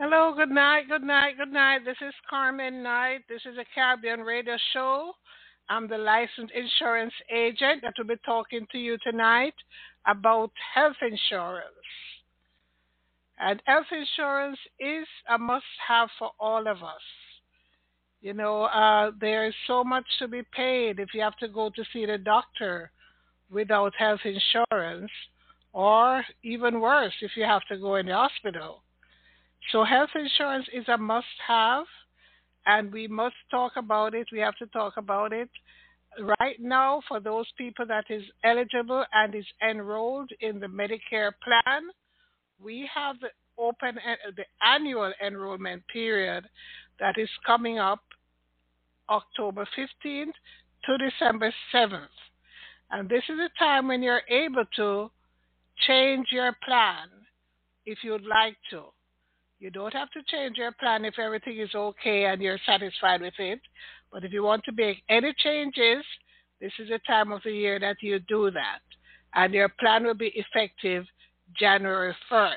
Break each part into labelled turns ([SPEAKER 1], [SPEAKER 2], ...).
[SPEAKER 1] Hello, good night, good night, good night. This is Carmen Knight. This is a Caribbean radio show. I'm the licensed insurance agent that will be talking to you tonight about health insurance. And health insurance is a must have for all of us. You know, uh, there is so much to be paid if you have to go to see the doctor without health insurance, or even worse, if you have to go in the hospital. So, health insurance is a must have, and we must talk about it. We have to talk about it right now for those people that is eligible and is enrolled in the Medicare plan. We have the open the annual enrollment period that is coming up October 15th to December 7th. And this is a time when you're able to change your plan if you'd like to. You don't have to change your plan if everything is okay and you're satisfied with it. But if you want to make any changes, this is the time of the year that you do that. And your plan will be effective January 1st.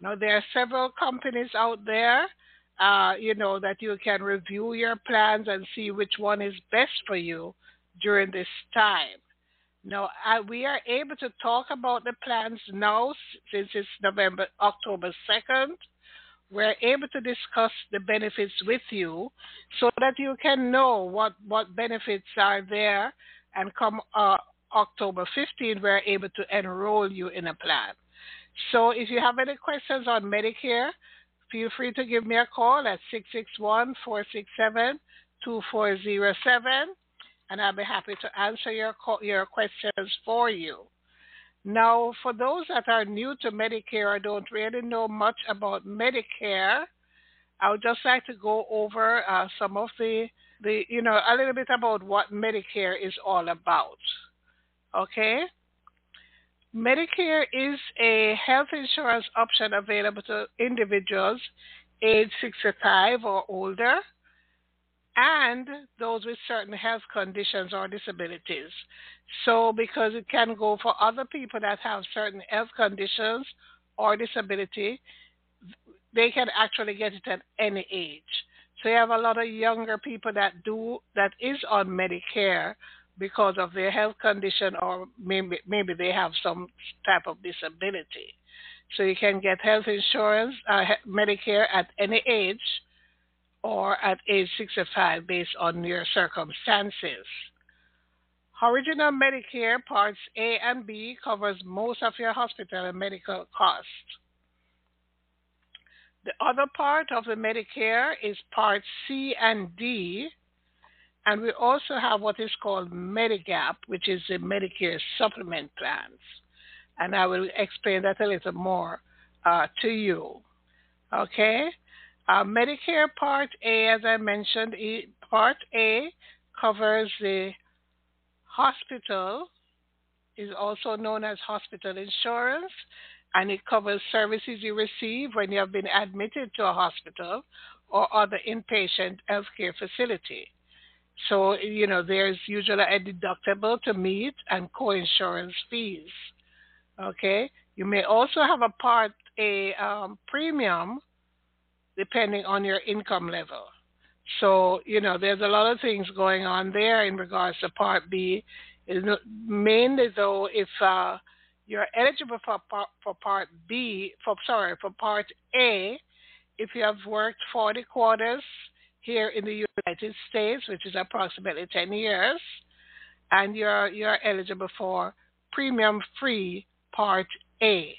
[SPEAKER 1] Now, there are several companies out there, uh, you know, that you can review your plans and see which one is best for you during this time. Now, uh, we are able to talk about the plans now since it's November, October 2nd. We're able to discuss the benefits with you so that you can know what, what benefits are there. And come uh, October 15th, we're able to enroll you in a plan. So if you have any questions on Medicare, feel free to give me a call at 661 467 2407 and I'll be happy to answer your your questions for you. Now, for those that are new to Medicare or don't really know much about Medicare, I would just like to go over uh, some of the the you know a little bit about what Medicare is all about. Okay. Medicare is a health insurance option available to individuals age 65 or older and those with certain health conditions or disabilities. So, because it can go for other people that have certain health conditions or disability, they can actually get it at any age. So, you have a lot of younger people that do that is on Medicare because of their health condition or maybe maybe they have some type of disability. So, you can get health insurance, uh, Medicare at any age or at age 65 based on your circumstances. Original Medicare Parts A and B covers most of your hospital and medical costs. The other part of the Medicare is Part C and D, and we also have what is called Medigap, which is the Medicare supplement plans. And I will explain that a little more uh, to you. Okay? Uh, Medicare Part A, as I mentioned, Part A covers the hospital, is also known as hospital insurance, and it covers services you receive when you have been admitted to a hospital or other inpatient healthcare facility. So, you know, there's usually a deductible to meet and co-insurance fees. Okay. You may also have a Part A um, premium depending on your income level. So, you know, there's a lot of things going on there in regards to Part B. Is mainly though, if uh, you're eligible for for Part B, for sorry, for Part A, if you have worked 40 quarters here in the United States, which is approximately 10 years, and you're you're eligible for premium-free Part A.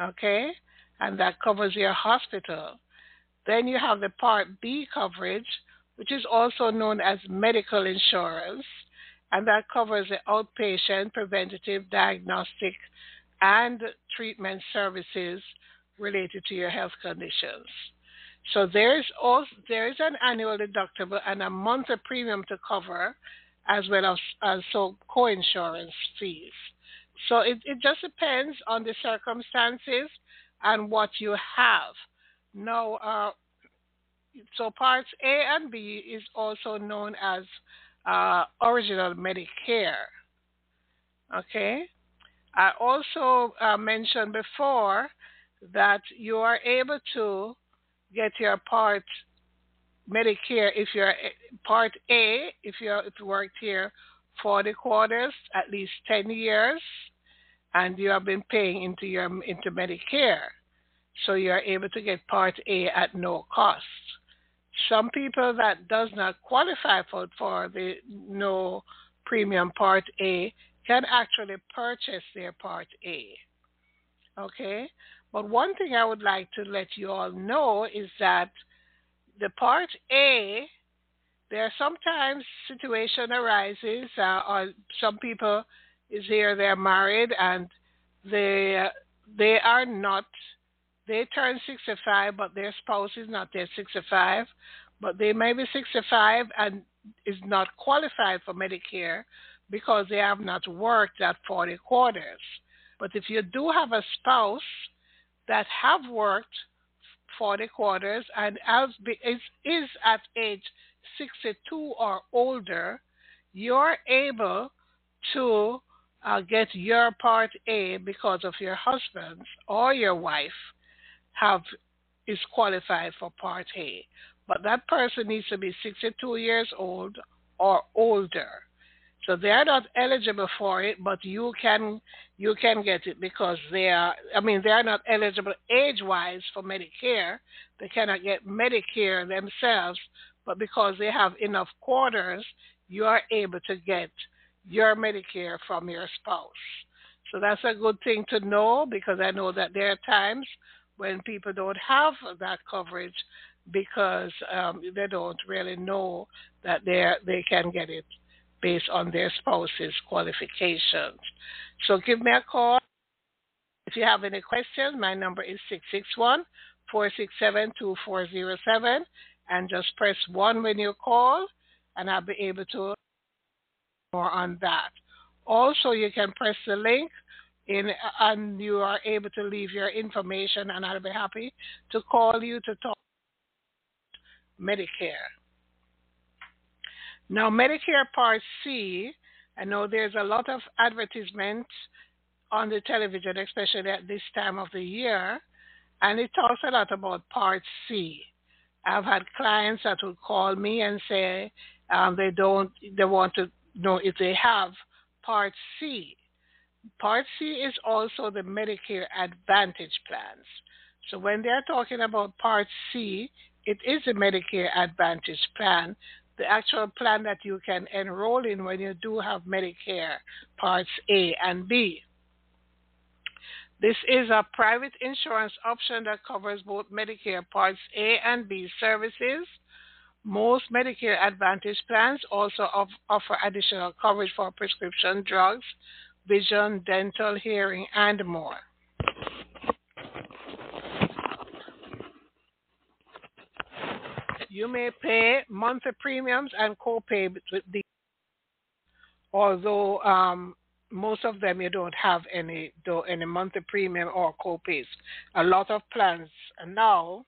[SPEAKER 1] Okay, and that covers your hospital. Then you have the Part B coverage, which is also known as medical insurance, and that covers the outpatient, preventative, diagnostic, and treatment services related to your health conditions. So there's also there is an annual deductible and a monthly premium to cover, as well as, as so co-insurance fees. So it, it just depends on the circumstances and what you have. Now, uh, so parts A and B is also known as uh, original Medicare. Okay. I also uh, mentioned before that you are able to get your part Medicare if you're Part A, if you're if you worked here 40 quarters, at least 10 years, and you have been paying into your into Medicare, so you are able to get Part A at no cost. Some people that does not qualify for for the no premium Part A can actually purchase their Part A. Okay, but one thing I would like to let you all know is that the Part A, there are sometimes situation arises, uh, or some people is here, they're married and they they are not they turn 65 but their spouse is not there 65 but they may be 65 and is not qualified for medicare because they have not worked at 40 quarters. But if you do have a spouse that have worked 40 quarters and as is, is at age 62 or older, you're able to uh, get your Part A because of your husband or your wife have is qualified for Part A. But that person needs to be 62 years old or older. So they are not eligible for it, but you can you can get it because they are. I mean, they are not eligible age-wise for Medicare. They cannot get Medicare themselves, but because they have enough quarters, you are able to get your Medicare from your spouse. So that's a good thing to know because I know that there are times when people don't have that coverage because um, they don't really know that they they can get it based on their spouse's qualifications. So give me a call. If you have any questions, my number is 661 467 2407 and just press 1 when you call and I'll be able to more on that. Also, you can press the link in, and you are able to leave your information and I'll be happy to call you to talk Medicare. Now, Medicare Part C, I know there's a lot of advertisements on the television, especially at this time of the year, and it talks a lot about Part C. I've had clients that would call me and say um, they don't, they want to know if they have Part C. Part C is also the Medicare Advantage plans. So when they're talking about Part C, it is a Medicare Advantage plan the actual plan that you can enroll in when you do have Medicare Parts A and B. This is a private insurance option that covers both Medicare Parts A and B services. Most Medicare Advantage plans also offer additional coverage for prescription drugs, vision, dental, hearing, and more. You may pay monthly premiums and co-pay with although um, most of them you don't have any any monthly premium or co-pays. A lot of plans now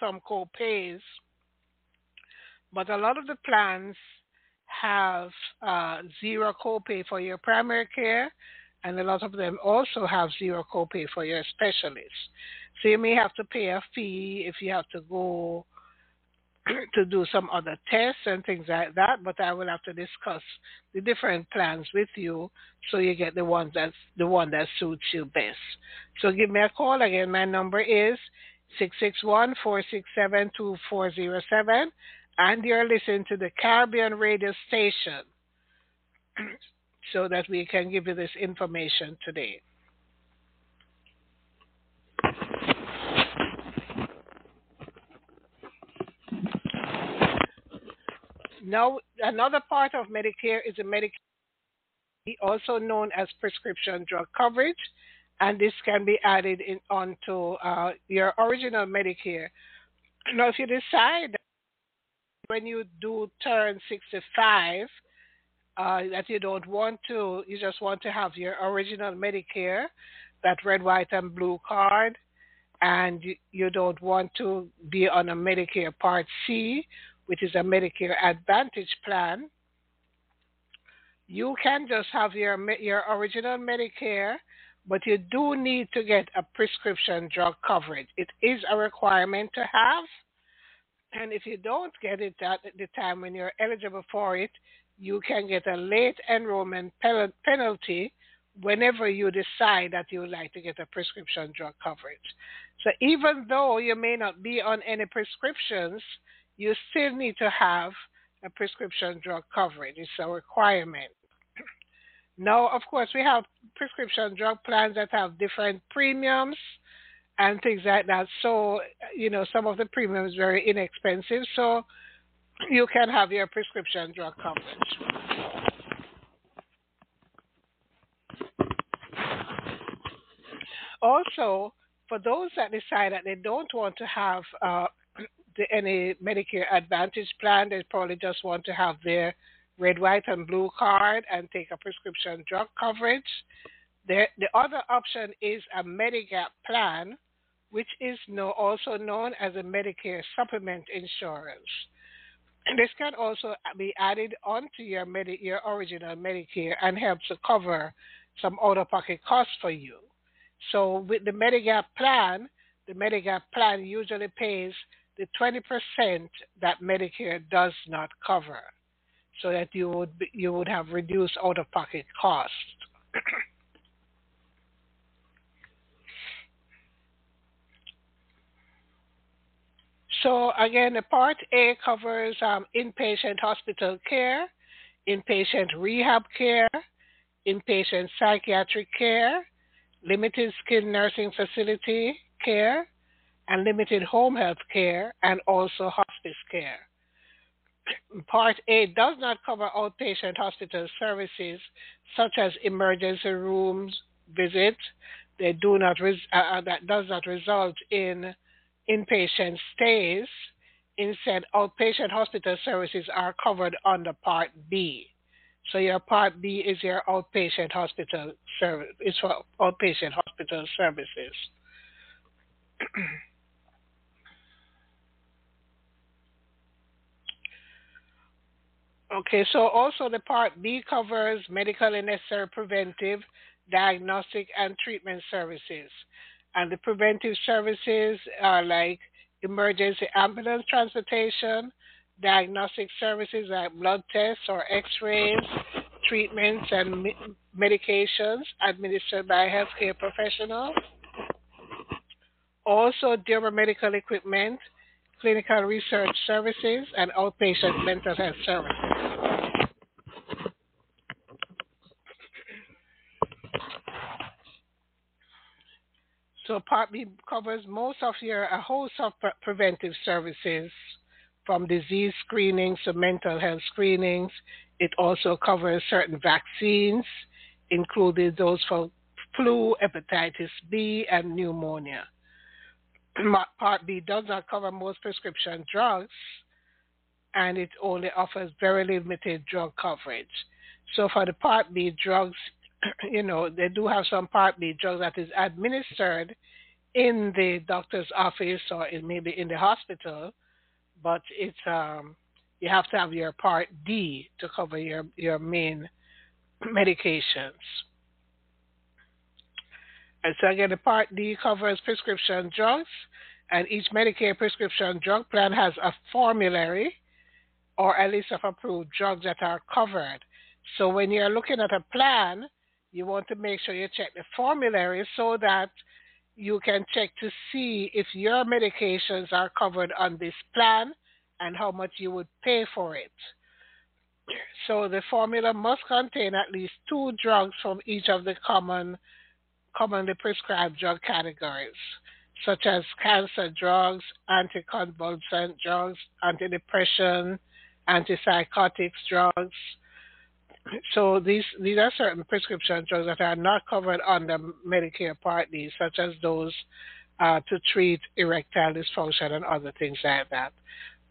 [SPEAKER 1] some co-pays, but a lot of the plans have uh, zero co-pay for your primary care, and a lot of them also have zero co-pay for your specialist. So you may have to pay a fee if you have to go to do some other tests and things like that, but I will have to discuss the different plans with you so you get the one that's the one that suits you best. So give me a call again. My number is six six one four six seven two four zero seven and you're listening to the Caribbean radio station so that we can give you this information today. Now, another part of Medicare is a Medicare, also known as prescription drug coverage, and this can be added in onto uh, your original Medicare. Now, if you decide when you do turn 65 uh, that you don't want to, you just want to have your original Medicare, that red, white, and blue card, and you, you don't want to be on a Medicare Part C, which is a Medicare Advantage plan, you can just have your your original Medicare but you do need to get a prescription drug coverage. It is a requirement to have, and if you don't get it at the time when you're eligible for it, you can get a late enrollment penalty whenever you decide that you would like to get a prescription drug coverage. So even though you may not be on any prescriptions, you still need to have a prescription drug coverage. It's a requirement. Now, of course, we have prescription drug plans that have different premiums and things like that. So, you know, some of the premiums very inexpensive. So you can have your prescription drug coverage. Also, for those that decide that they don't want to have uh, the, any Medicare Advantage plan, they probably just want to have their red, white, and blue card and take a prescription drug coverage. The, the other option is a Medigap plan, which is no, also known as a Medicare supplement insurance. And this can also be added onto your, Medi- your original Medicare and help to cover some out of pocket costs for you. So with the Medigap plan, the Medigap plan usually pays the 20% that Medicare does not cover, so that you would be, you would have reduced out-of-pocket costs. so again, the Part A covers um, inpatient hospital care, inpatient rehab care, inpatient psychiatric care, limited skilled nursing facility care, and limited home health care, and also hospice care. Part A does not cover outpatient hospital services such as emergency rooms visits. They do not res- uh, uh that does not result in inpatient stays. Instead, outpatient hospital services are covered under Part B. So your Part B is your outpatient hospital service. It's for outpatient hospital services. okay, so also the Part B covers medically necessary preventive, diagnostic, and treatment services. And the preventive services are like emergency ambulance transportation, diagnostic services like blood tests or x rays, treatments, and medications administered by healthcare professionals. Also, Durable medical equipment, clinical research services, and outpatient mental health services. So Part B covers most of your a host of preventive services from disease screenings to mental health screenings. It also covers certain vaccines, including those for flu, hepatitis B, and pneumonia. Part B does not cover most prescription drugs, and it only offers very limited drug coverage. So for the Part B drugs, you know, they do have some Part B drugs that is administered in the doctor's office or in, maybe in the hospital, but it's um, you have to have your Part D to cover your your main medications. And so again, the Part D covers prescription drugs, and each Medicare prescription drug plan has a formulary or a list of approved drugs that are covered. So when you're looking at a plan, you want to make sure you check the formulary so that you can check to see if your medications are covered on this plan and how much you would pay for it. So the formula must contain at least two drugs from each of the common commonly prescribed drug categories, such as cancer drugs, anticonvulsant drugs, antidepressant, antipsychotics drugs, so these these are certain prescription drugs that are not covered under Medicare Part D, such as those uh, to treat erectile dysfunction and other things like that.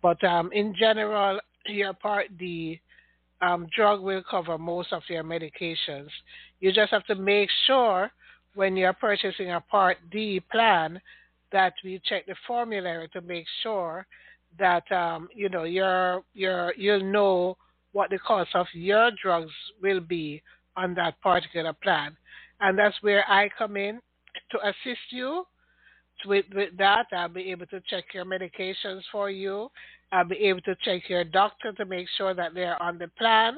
[SPEAKER 1] But um, in general, your Part D um, drug will cover most of your medications. You just have to make sure when you're purchasing a Part D plan that we check the formulary to make sure that um, you know you're you're you'll know what the cost of your drugs will be on that particular plan. and that's where I come in to assist you with, with that. I'll be able to check your medications for you. I'll be able to check your doctor to make sure that they're on the plan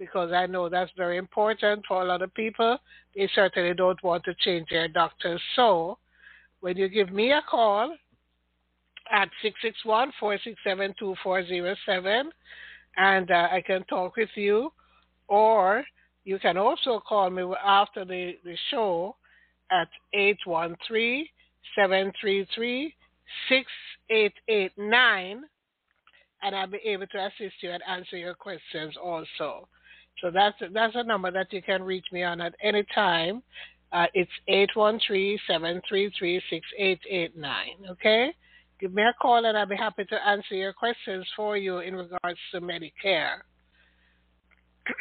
[SPEAKER 1] because I know that's very important for a lot of people. They certainly don't want to change their doctors. So when you give me a call at 661 467 2407, and uh, I can talk with you, or you can also call me after the, the show at 813 733 6889 and I'll be able to assist you and answer your questions also. So that's that's a number that you can reach me on at any time. Uh, it's 813-733-6889. Okay? Give me a call and I'll be happy to answer your questions for you in regards to Medicare.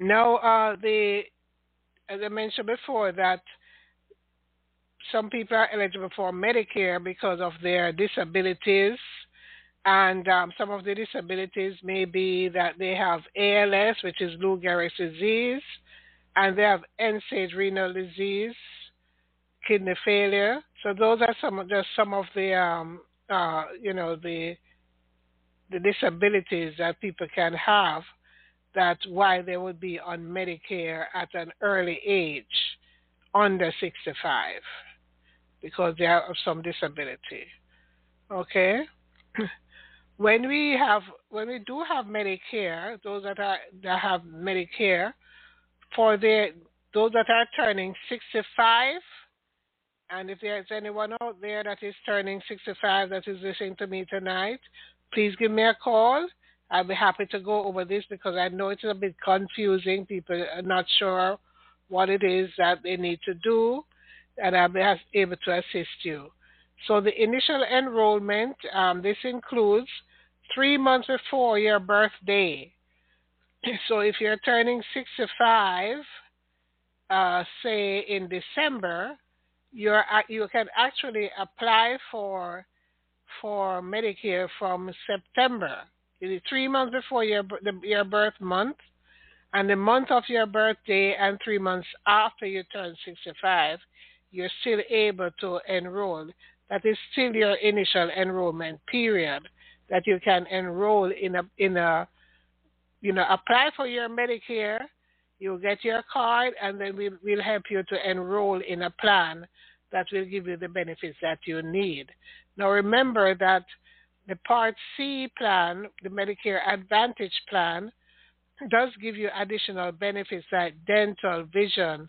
[SPEAKER 1] now, uh, the as I mentioned before, that some people are eligible for Medicare because of their disabilities. And um, some of the disabilities may be that they have ALS, which is Lou Gehrig's disease, and they have end-stage renal disease, kidney failure. So those are some just some of the um, uh, you know the the disabilities that people can have. That's why they would be on Medicare at an early age, under 65 because they have some disability. Okay? when we have when we do have Medicare, those that are that have Medicare, for the those that are turning 65, and if there's anyone out there that is turning 65 that is listening to me tonight, please give me a call. I'll be happy to go over this because I know it's a bit confusing. People are not sure what it is that they need to do and I'll be able to assist you. So the initial enrollment, um, this includes three months before your birthday. So if you're turning 65, uh, say in December, you're you can actually apply for for Medicare from September. It is three months before your your birth month, and the month of your birthday, and three months after you turn 65 you're still able to enroll. That is still your initial enrollment period that you can enroll in a in a you know apply for your Medicare. You'll get your card, and then we will help you to enroll in a plan that will give you the benefits that you need. Now remember that the Part C plan, the Medicare Advantage plan, does give you additional benefits like dental, vision,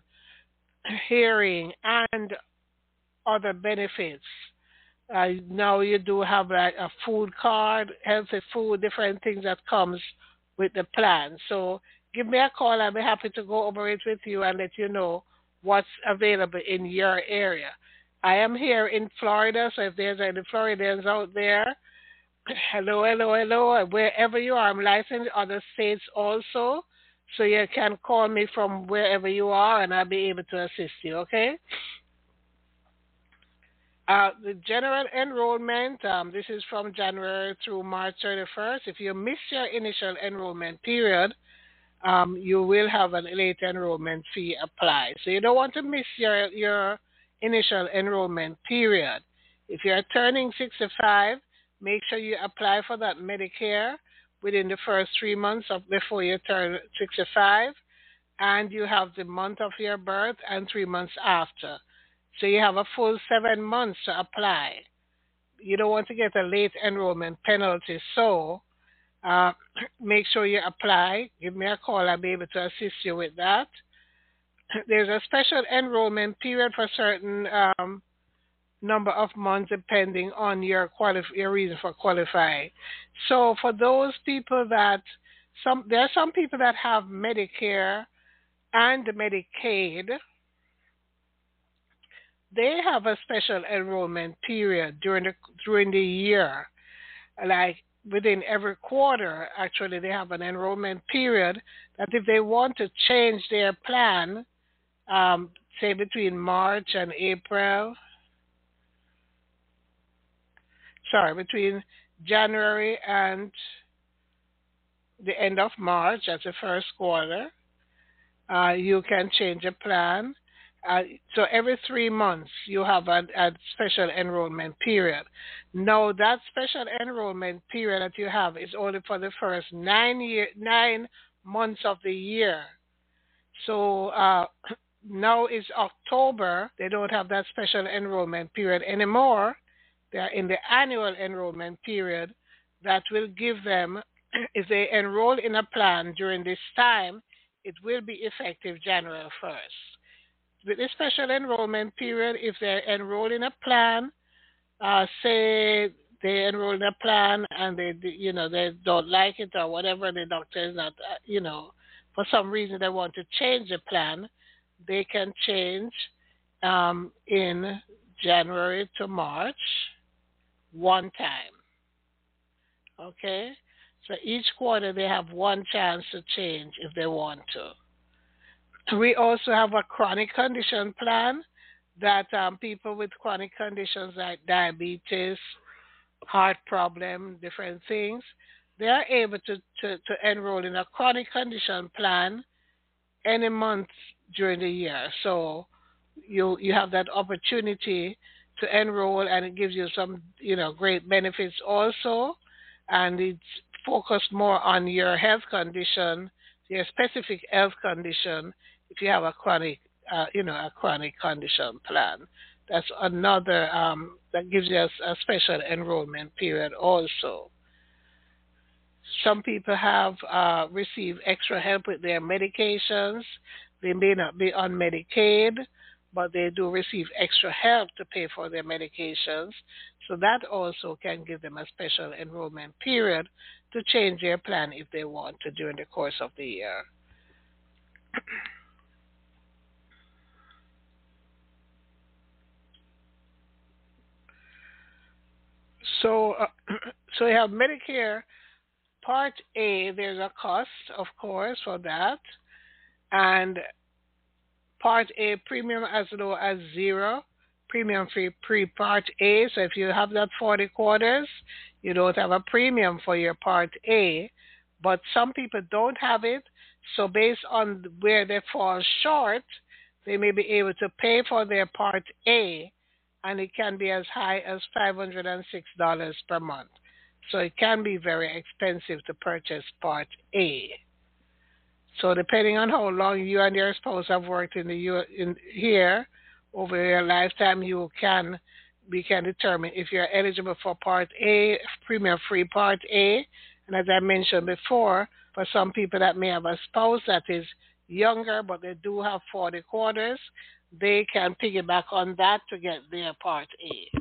[SPEAKER 1] hearing and other benefits. Uh, now you do have like a food card, healthy food, different things that comes with the plan. So give me a call. I'll be happy to go over it with you and let you know what's available in your area. I am here in Florida, so if there's any Floridians out there, hello, hello, hello, wherever you are, I'm licensed in other states also. So you can call me from wherever you are and I'll be able to assist you, okay? Uh, the general enrollment, um, this is from January through March 31st. If you miss your initial enrollment period, um, you will have a late enrollment fee applied. So you don't want to miss your, your initial enrollment period. If you're turning 65, make sure you apply for that Medicare within the first three months of before you turn 65, and you have the month of your birth and three months after. So you have a full seven months to apply. You don't want to get a late enrollment penalty, so uh, make sure you apply. Give me a call. I'll be able to assist you with that. There's a special enrollment period for certain um, number of months depending on your your reason for qualifying. So for those people that some there are some people that have Medicare and Medicaid, they have a special enrollment period during the during the year. Like within every quarter, actually they have an enrollment period that if they want to change their plan, um, say between March and April, sorry, between January and the end of March, that's the first quarter, uh, you can change a plan. Uh, so every three months you have a, a, special enrollment period. Now that special enrollment period that you have is only for the first nine year nine months of the year. So uh, now it's October. They don't have that special enrollment period anymore. They are in the annual enrollment period that will give them, if they enroll in a plan during this time, it will be effective January 1st. With the special enrollment period, if they enroll in a plan, uh, say they enroll in a plan and they, you know, they don't like it or whatever, the doctor is not, uh, you know, for some reason they want to change the plan, they can change um, in January to March one time. Okay? So each quarter they have one chance to change if they want to. We also have a chronic condition plan that um, people with chronic conditions like diabetes, heart problem, different things, they are able to, to, to enroll in a chronic condition plan any month during the year. So you you have that opportunity to enroll and it gives you some you know great benefits also and it's focused more on your health condition, your specific health condition if you have a chronic uh, you know a chronic condition plan. That's another um, that gives you a, a special enrollment period also. Some people have uh, received extra help with their medications. They may not be on Medicaid, but they do receive extra help to pay for their medications. So that also can give them a special enrollment period to change their plan if they want to during the course of the year. So, uh, so you have Medicare Part A, there's a cost, of course, for that. And Part A premium as low as zero, premium free pre Part A. So if you have that 40 quarters, you don't have a premium for your Part A. But some people don't have it. So based on where they fall short, they may be able to pay for their Part A, and it can be as high as $506 per month. So it can be very expensive to purchase Part A. So depending on how long you and your spouse have worked in the U in here over your lifetime, you can we can determine if you're eligible for Part A, premium free Part A. And as I mentioned before, for some people that may have a spouse that is younger but they do have 40 quarters, they can piggyback on that to get their Part A.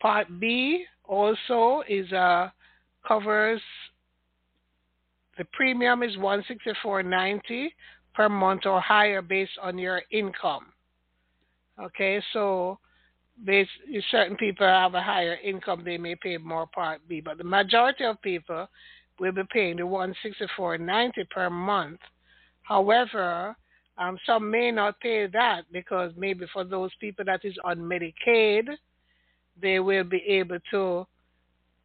[SPEAKER 1] Part B also is uh, covers the premium is 164.90 per month or higher based on your income. Okay, so based, certain people have a higher income, they may pay more Part B, but the majority of people will be paying the 164.90 per month. However, um, some may not pay that because maybe for those people that is on Medicaid, they will be able to,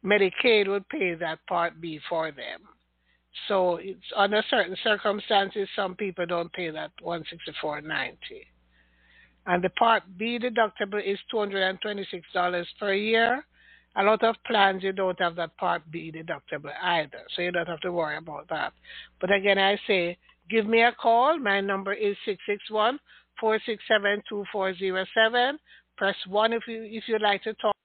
[SPEAKER 1] Medicaid will pay that Part B for them. So it's under certain circumstances, some people don't pay that 164.90. And the Part B deductible is $226 per year. A lot of plans you don't have that Part B deductible either, so you don't have to worry about that. But again, I say, give me a call. My number is 661 467 2407 Press 1 if, you, if you'd like to talk.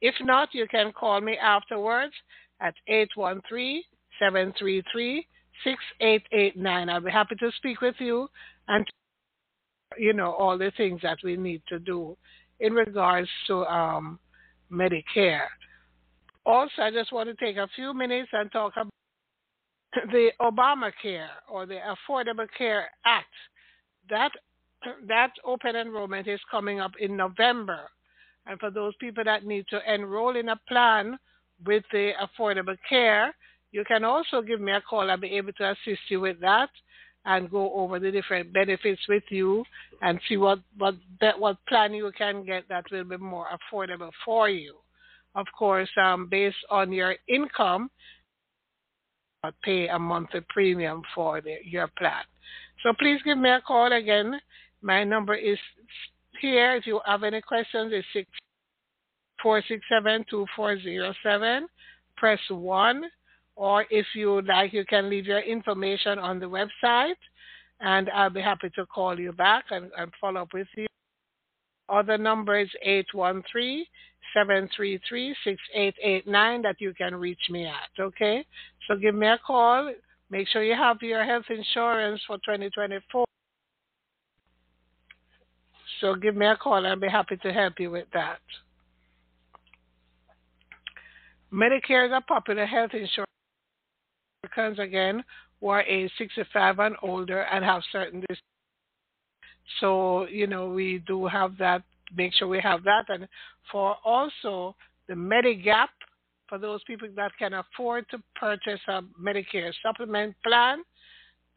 [SPEAKER 1] If not, you can call me afterwards at 813 733 6889. I'll be happy to speak with you and, you know, all the things that we need to do in regards to um, Medicare. Also, I just want to take a few minutes and talk about the Obamacare or the Affordable Care Act. That that open enrollment is coming up in November. And for those people that need to enroll in a plan with the affordable care, you can also give me a call. I'll be able to assist you with that and go over the different benefits with you and see what, what, what plan you can get that will be more affordable for you. Of course, um, based on your income, Uh, pay a monthly premium for the, your plan. So please give me a call again. My number is here. If you have any questions, it's six four six seven two four zero seven. Press one, or if you like, you can leave your information on the website, and I'll be happy to call you back and, and follow up with you. Other number is 813 733 6889 that you can reach me at. Okay? So give me a call. Make sure you have your health insurance for 2024. So give me a call. I'll be happy to help you with that. Medicare is a popular health insurance Americans again who are age 65 and older and have certain so, you know, we do have that, make sure we have that. And for also the Medigap, for those people that can afford to purchase a Medicare supplement plan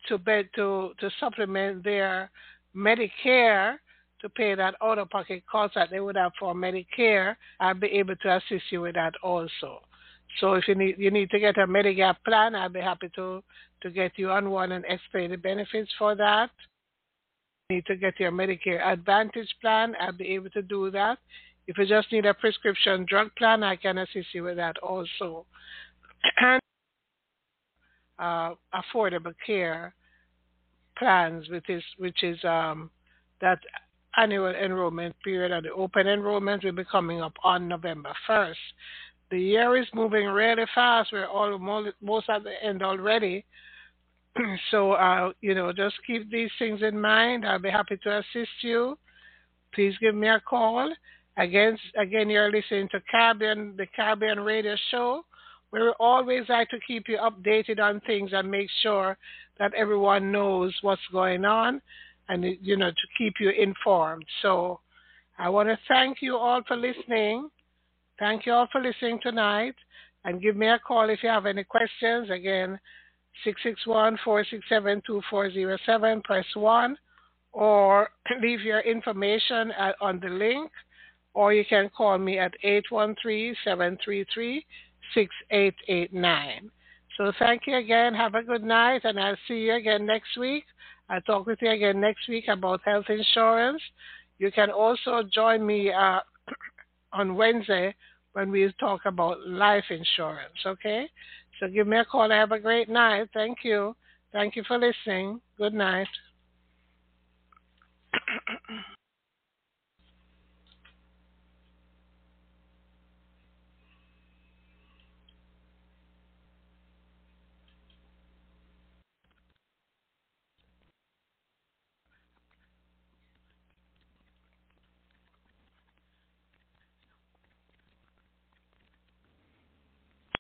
[SPEAKER 1] to, be, to, to supplement their Medicare to pay that out of pocket cost that they would have for Medicare, I'll be able to assist you with that also. So if you need you need to get a Medigap plan, I'll be happy to to get you on one and explain the benefits for that need to get your Medicare Advantage plan, I'll be able to do that. If you just need a prescription drug plan, I can assist you with that also. And uh, affordable care plans, which is which is um, that annual enrollment period and the open enrollment will be coming up on November 1st. The year is moving really fast. We're almost most at the end already. so, uh, you know, just keep these things in mind. I'll be happy to assist you. Please give me a call. Again, again, you're listening to Caribbean, the Caribbean Radio Show. We always like to keep you updated on things and make sure that everyone knows what's going on, and you know to keep you informed. So, I want to thank you all for listening. Thank you all for listening tonight, and give me a call if you have any questions. Again, 661-467-2407, press 1, or leave your information at, on the link, or you can call me at 813-733-6889. So thank you again. Have a good night, and I'll see you again next week. I'll talk with you again next week about health insurance. You can also join me uh, on Wednesday when we talk about life insurance, okay? So give me a call. Have a great night. Thank you. Thank you for listening. Good night.